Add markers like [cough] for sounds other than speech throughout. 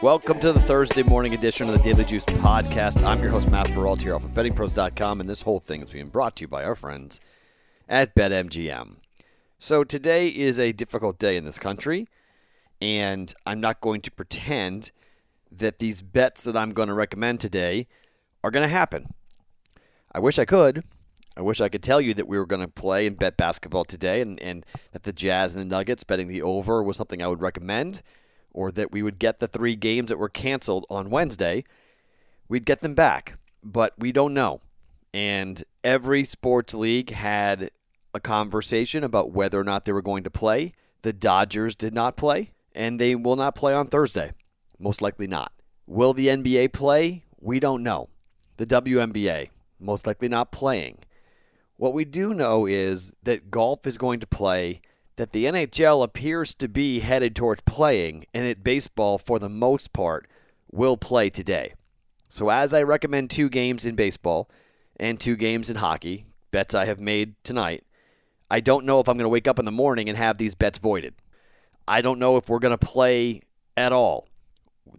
Welcome to the Thursday morning edition of the Daily Juice podcast. I'm your host, Matt Perrault, here off of bettingpros.com, and this whole thing is being brought to you by our friends at BetMGM. So today is a difficult day in this country, and I'm not going to pretend that these bets that I'm going to recommend today are going to happen. I wish I could. I wish I could tell you that we were going to play and bet basketball today, and, and that the Jazz and the Nuggets betting the over was something I would recommend or that we would get the three games that were canceled on Wednesday, we'd get them back. But we don't know. And every sports league had a conversation about whether or not they were going to play. The Dodgers did not play, and they will not play on Thursday. Most likely not. Will the NBA play? We don't know. The WNBA, most likely not playing. What we do know is that golf is going to play that the NHL appears to be headed towards playing, and that baseball, for the most part, will play today. So, as I recommend two games in baseball and two games in hockey, bets I have made tonight, I don't know if I'm going to wake up in the morning and have these bets voided. I don't know if we're going to play at all.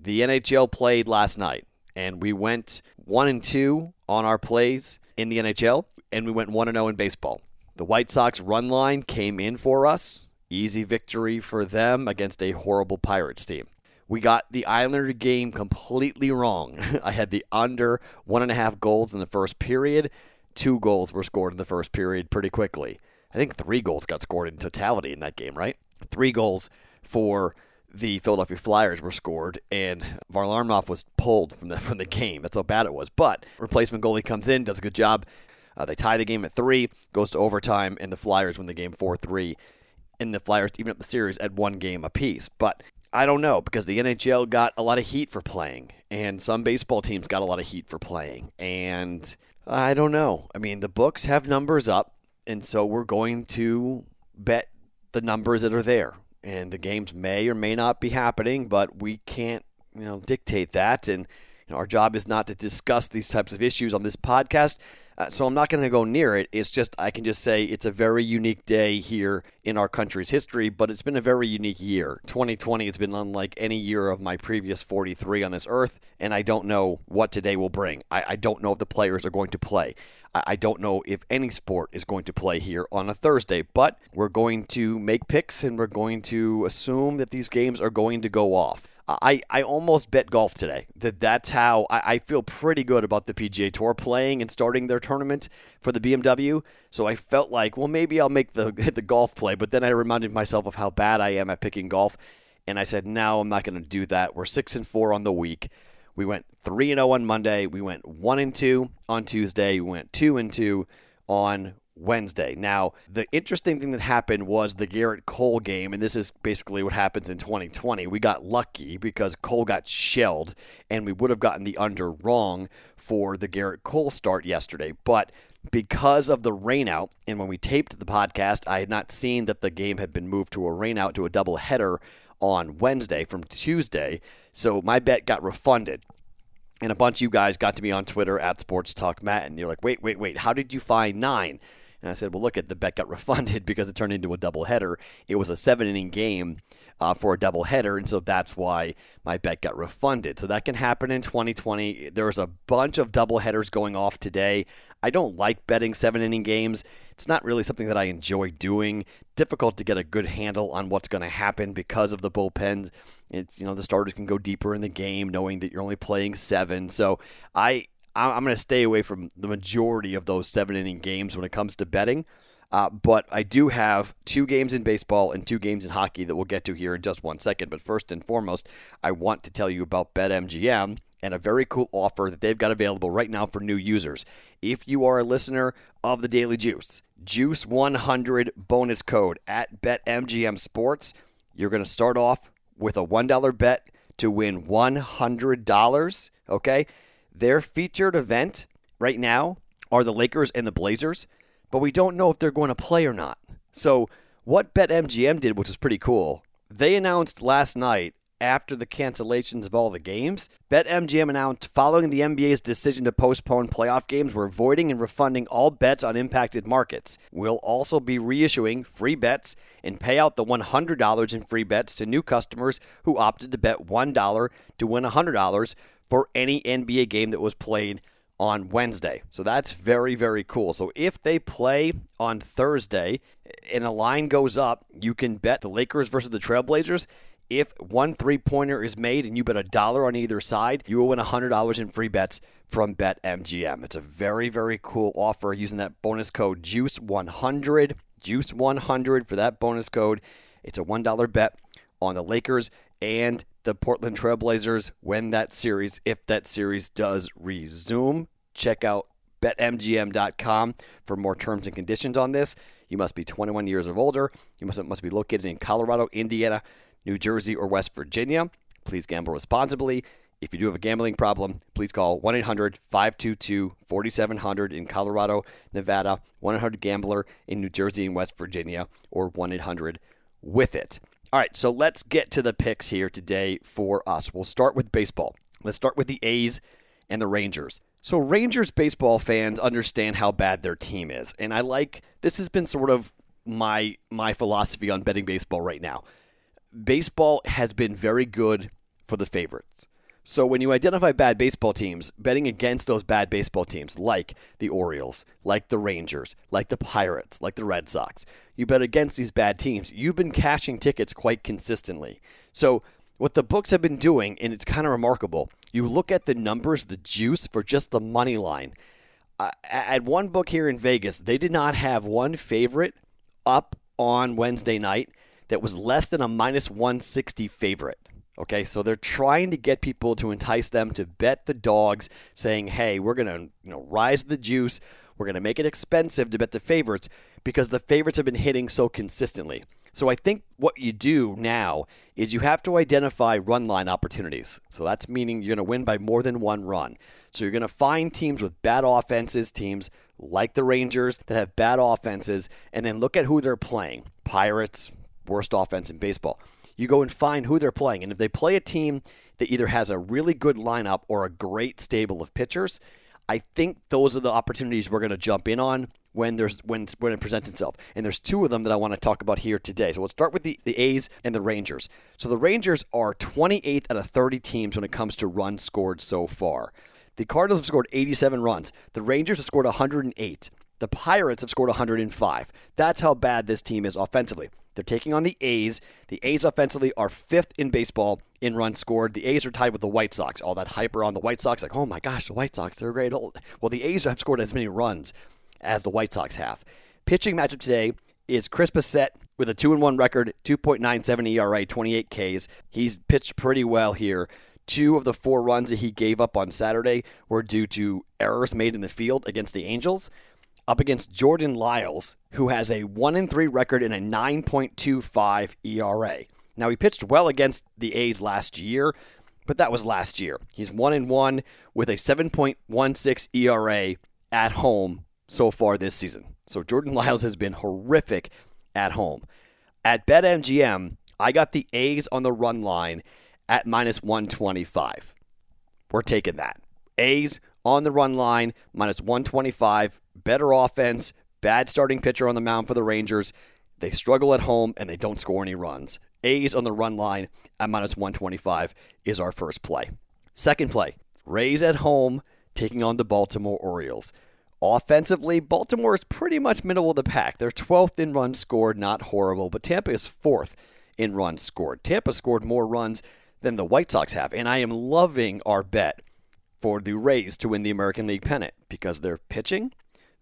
The NHL played last night, and we went 1 and 2 on our plays in the NHL, and we went 1 and 0 in baseball. The White Sox run line came in for us. Easy victory for them against a horrible Pirates team. We got the Islander game completely wrong. [laughs] I had the under one and a half goals in the first period. Two goals were scored in the first period pretty quickly. I think three goals got scored in totality in that game, right? Three goals for the Philadelphia Flyers were scored, and Varlamov was pulled from the [laughs] from the game. That's how bad it was. But replacement goalie comes in, does a good job. Uh, they tie the game at three, goes to overtime, and the Flyers win the game 4 3. And the Flyers even up the series at one game apiece. But I don't know because the NHL got a lot of heat for playing, and some baseball teams got a lot of heat for playing. And I don't know. I mean, the books have numbers up, and so we're going to bet the numbers that are there. And the games may or may not be happening, but we can't, you know, dictate that. And our job is not to discuss these types of issues on this podcast. Uh, so I'm not going to go near it. It's just, I can just say it's a very unique day here in our country's history, but it's been a very unique year. 2020 has been unlike any year of my previous 43 on this earth, and I don't know what today will bring. I, I don't know if the players are going to play. I, I don't know if any sport is going to play here on a Thursday, but we're going to make picks and we're going to assume that these games are going to go off. I, I almost bet golf today. That that's how I, I, feel pretty good about the PGA Tour playing and starting their tournament for the BMW. So I felt like, well, maybe I'll make the [laughs] the golf play. But then I reminded myself of how bad I am at picking golf, and I said, no, I'm not going to do that. We're six and four on the week. We went three and zero oh on Monday. We went one and two on Tuesday. We went two and two on Wednesday. Now, the interesting thing that happened was the Gerrit Cole game, and this is basically what happens in 2020. We got lucky because Cole got shelled, and we would have gotten the under wrong for the Gerrit Cole start yesterday. But because of the rainout, and when we taped the podcast, I had not seen that the game had been moved to a rainout to a double header on Wednesday from Tuesday. So my bet got refunded. And a bunch of you guys got to me on Twitter at Sports Talk Matt, and you're like, wait, wait, wait, how did you find nine? And I said, well, look at the bet got [laughs] refunded because it turned into a doubleheader. It was a seven inning game uh, for a doubleheader, and so that's why my bet got refunded. So that can happen in 2020. There's a bunch of doubleheaders going off today. I don't like betting seven inning games. It's not really something that I enjoy doing. Difficult to get a good handle on what's going to happen because of the bullpens. It's you know the starters can go deeper in the game, knowing that you're only playing seven. So I I'm going to stay away from the majority of those seven inning games when it comes to betting. Uh, but I do have two games in baseball and two games in hockey that we'll get to here in just one second. But first and foremost, I want to tell you about BetMGM and a very cool offer that they've got available right now for new users. If you are a listener of the Daily Juice, Juice 100 bonus code at BetMGM Sports, you're going to start off with a $1 bet to win $100. Okay? Their featured event right now are the Lakers and the Blazers, but we don't know if they're going to play or not. So, what BetMGM did, which was pretty cool, they announced last night after the cancellations of all the games. BetMGM announced following the NBA's decision to postpone playoff games, we're voiding and refunding all bets on impacted markets. We'll also be reissuing free bets and pay out the $100 in free bets to new customers who opted to bet $1 to win $100 for any NBA game that was played on Wednesday. So that's very, very cool. So if they play on Thursday and a line goes up, you can bet the Lakers versus the Trailblazers if one three pointer is made and you bet a dollar on either side, you will win $100 in free bets from BetMGM. It's a very, very cool offer using that bonus code JUICE100. JUICE100 for that bonus code. It's a $1 bet on the Lakers and the Portland Trailblazers when that series, if that series does resume. Check out betmgm.com for more terms and conditions on this. You must be 21 years or older. You must, must be located in Colorado, Indiana, New Jersey, or West Virginia. Please gamble responsibly. If you do have a gambling problem, please call 1 800 522 4700 in Colorado, Nevada, 1 800 Gambler in New Jersey and West Virginia, or 1 800 with it. All right, so let's get to the picks here today for us. We'll start with baseball. Let's start with the A's and the Rangers. So, Rangers baseball fans understand how bad their team is. And I like this has been sort of my my philosophy on betting baseball right now baseball has been very good for the favorites. So when you identify bad baseball teams, betting against those bad baseball teams, like the Orioles, like the Rangers, like the Pirates, like the Red Sox, you bet against these bad teams. You've been cashing tickets quite consistently. So what the books have been doing, and it's kind of remarkable, you look at the numbers, the juice for just the money line. Uh, at one book here in Vegas, they did not have one favorite up on Wednesday night that was less than a minus 160 favorite. Okay, so they're trying to get people to entice them to bet the dogs, saying, "Hey, we're gonna you know rise the juice. We're gonna make it expensive to bet the favorites because the favorites have been hitting so consistently." So I think what you do now is you have to identify run line opportunities. So that's meaning you're going to win by more than one run. So you're going to find teams with bad offenses, teams like the Rangers that have bad offenses, and then look at who they're playing. Pirates, worst offense in baseball. You go and find who they're playing. And if they play a team that either has a really good lineup or a great stable of pitchers, I think those are the opportunities we're going to jump in on when there's when when it presents itself. And there's two of them that I want to talk about here today. So let's start with the, the A's and the Rangers. So the Rangers are 28th out of 30 teams when it comes to runs scored so far. The Cardinals have scored 87 runs. The Rangers have scored 108. The Pirates have scored 105. That's how bad this team is offensively. They're taking on the A's. The A's offensively are fifth in baseball in runs scored. The A's are tied with the White Sox. All that hyper on the White Sox, like, oh my gosh, the White Sox, they're great. Oh, well, the A's have scored as many runs as the White Sox have. Pitching matchup today is Chris Bassitt with a 2 1 record, 2.97 ERA, 28 Ks. He's pitched pretty well here. Two of the four runs that he gave up on Saturday were due to errors made in the field against the Angels up against Jordan Lyles, who has a 1 in 3 record and a 9.25 ERA. Now, he pitched well against the A's last year, but that was last year. He's 1 in 1 with a 7.16 ERA at home so far this season. So, Jordan [laughs] Lyles has been horrific at home. At BetMGM, I got the A's on the run line at minus 125. We're taking that. A's on the run line, minus 125. Better offense, bad starting pitcher on the mound for the Rangers. They struggle at home and they don't score any runs. A's on the run line at minus 125 is our first play. Second play, Rays at home taking on the Baltimore Orioles. Offensively, Baltimore is pretty much middle of the pack. They're 12th in runs scored, not horrible, but Tampa is fourth in runs scored. Tampa scored more runs than the White Sox have, and I am loving our bet for the Rays to win the American League pennant because they're pitching,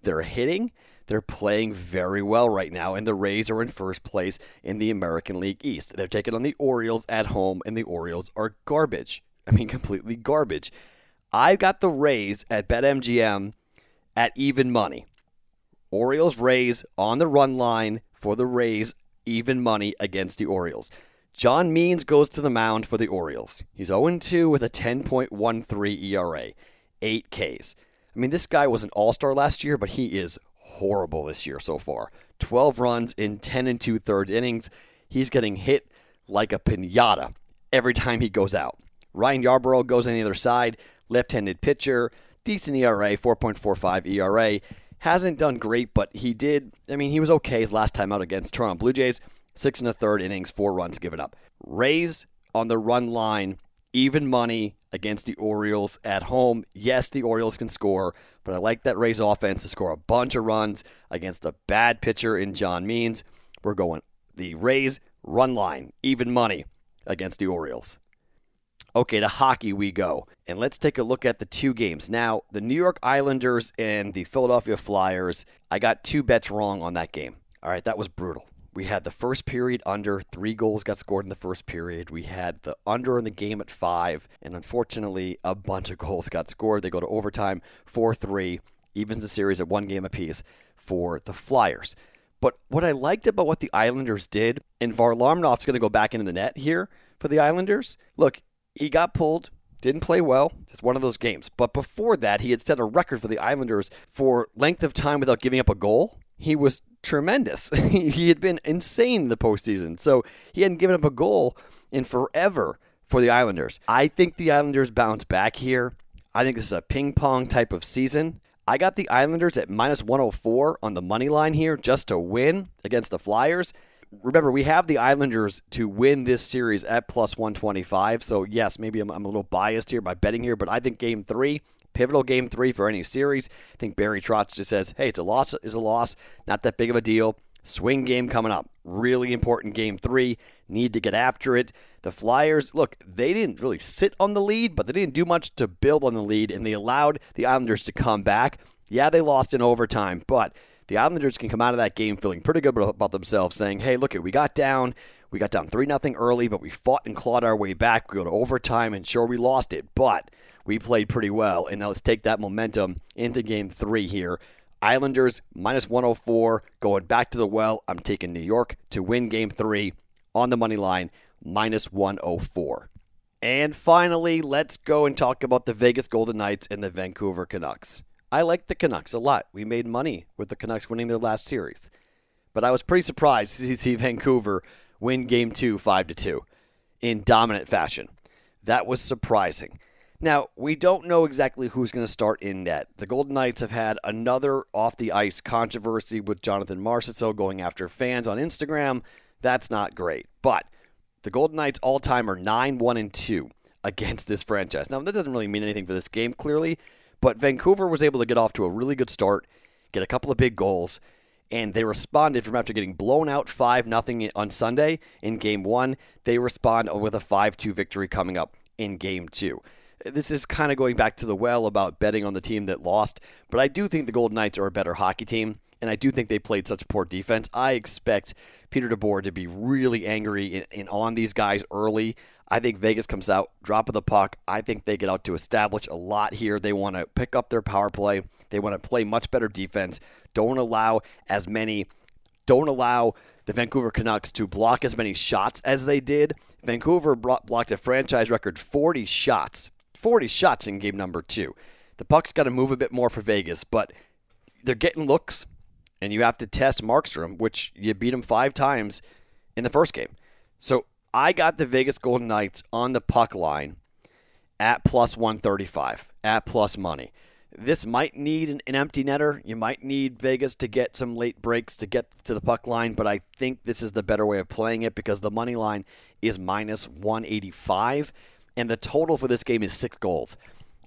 they're hitting, they're playing very well right now, and the Rays are in first place in the American League East. They're taking on the Orioles at home, and the Orioles are garbage. I mean, [laughs] completely garbage. I've got the Rays at BetMGM at even money. Orioles Rays on the run line for the Rays, even money against the Orioles. John Means goes to the mound for the Orioles. He's 0 2 with a 10.13 ERA, 8 Ks. I mean, this guy was an all star last year, but he is horrible this year so far. 12 runs in 10 and 2 thirds innings. He's getting hit like a pinata. every time he goes out. Ryan Yarbrough goes on the other side, left handed pitcher, decent ERA, 4.45 ERA. Hasn't done great, but he did. I mean, he was okay his last time out against Toronto Blue Jays. Six and a third innings, four runs given up. Rays on the run line, even money against the Orioles at home. Yes, the Orioles can score, but I like that Rays offense to score a bunch of runs against a bad pitcher in John Means. We're going the Rays run line, even money against the Orioles. Okay, to hockey we go. And let's take a look at the two games. Now, the New York Islanders and the Philadelphia Flyers, I got two bets wrong on that game. All right, that was brutal. We had the first period under, three goals got scored in the first period. We had the under in the game at five, and unfortunately, a bunch of goals got scored. They go to overtime 4 3, evens the series at one game apiece for the Flyers. But what I liked about what the Islanders did, and Varlamov's going to go back into the net here for the Islanders. Look, he got pulled, didn't play well, just one of those games. But before that, he had set a record for the Islanders for length of time without giving up a goal. He was tremendous. [laughs] he had been insane the postseason. So he hadn't given up a goal in forever for the Islanders. I think the Islanders bounce back here. I think this is a ping pong type of season. I got the Islanders at minus 104 on the money line here just to win against the Flyers. Remember, we have the Islanders to win this series at plus 125. So, yes, maybe I'm, I'm a little biased here by betting here, but I think game three, pivotal game three for any series. I think Barry Trotz just says, hey, it's a loss is a loss, not that big of a deal. Swing game coming up. Really important game three. Need to get after it. The Flyers, look, they didn't really sit on the lead, but they didn't do much to build on the lead, and they allowed the Islanders to come back. Yeah, they lost in overtime, but the Islanders can come out of that game feeling pretty good about themselves, saying, hey, look, we got down. We got down 3 0 early, but we fought and clawed our way back. We go to overtime, and sure, we lost it, but we played pretty well. And now let's take that momentum into game three here. Islanders minus 104 going back to the well. I'm taking New York to win game three on the money line minus 104. And finally, let's go and talk about the Vegas Golden Knights and the Vancouver Canucks. I like the Canucks a lot. We made money with the Canucks winning their last series. But I was pretty surprised to see [laughs] Vancouver win game two 5 to 2 in dominant fashion. That was surprising. Now, we don't know exactly who's going to start in net. The Golden Knights have had another off the ice controversy with Jonathan Marchessault going after fans on Instagram. That's not great. But the Golden Knights all time are 9 1 and 2 against this franchise. Now, that doesn't really mean anything for this game, clearly, but Vancouver was able to get off to a really good start, get a couple of big goals, and they responded from after getting blown out 5 0 on Sunday in game one. They respond with a 5 2 victory coming up in game two this is kind of going back to the well about betting on the team that lost, but I do think the Golden Knights are a better hockey team, and I do think they played such poor defense. I expect Peter DeBoer to be really angry and, on these guys early. I think Vegas comes out, drop of the puck. I think they get out to establish a lot here. They want to pick up their power play. They want to play much better defense. Don't allow as many. Don't allow the Vancouver Canucks to block as many shots as they did. Vancouver blocked a franchise record 40 shots 40 shots in game number two. The puck's got to move a bit more for Vegas, but they're getting looks, and you have to test Markstrom, which you beat him five times in the first game. So I got the Vegas Golden Knights on the puck line at plus 135, at plus money. This might need an, an, empty netter. You might need Vegas to get some late breaks to get to the puck line, but I think this is the better way of playing it because the money line is minus 185 and the total for this game is six goals.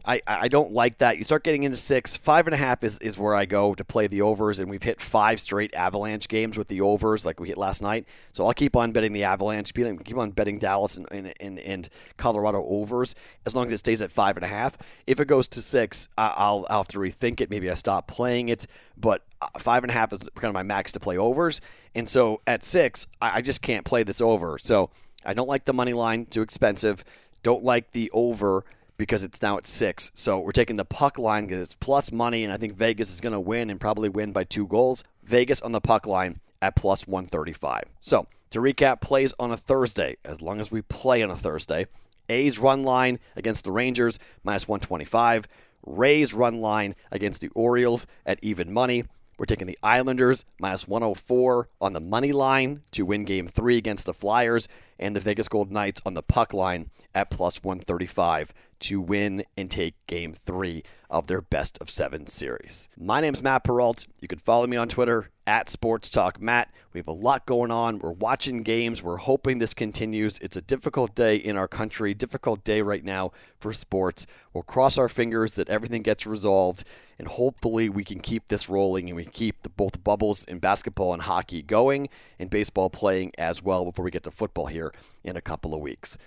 I, I don't like that. You start getting into six, five and a half is, is where I go to play the overs, and we've hit five straight Avalanche games with the overs like we hit last night. So I'll keep on betting the Avalanche, keep on betting Dallas and, and, and, Colorado overs as long as it stays at five and a half. If it goes to six, I'll, I'll have to rethink it. Maybe I stop playing it, but uh, five and a half is kind of my max to play overs. And so at six, I, I just can't play this over. So I don't like the money line, too expensive. Don't like the over because it's now at six. So we're taking the puck line because it's plus money, and I think Vegas is going to win and probably win by two goals. Vegas on the puck line at plus 135. So to recap, plays on a Thursday, as long as we play on a Thursday. A's run line against the Rangers, minus 125. Rays run line against the Orioles at even money. We're taking the Islanders minus 104 on the money line to win game three against the Flyers and the Vegas Gold Knights on the puck line at plus 135 to win and take game three of their best of seven series. My name is Matt Perrault. You can follow me on Twitter at Sports Talk Matt. We have a lot going on. We're watching games. We're hoping this continues. It's a difficult day in our country, difficult day right now for sports. We'll cross our fingers that everything gets resolved, and hopefully we can keep this rolling and we keep the, both bubbles in basketball and hockey going and baseball playing as well before we get to football here in a couple of weeks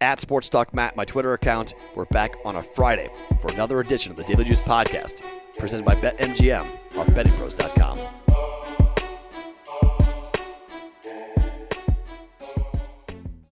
at Sports Talk Matt, my Twitter account. We're back on a Friday for another edition of the Daily Juice Podcast, presented by BetMGM on BettingPros.com.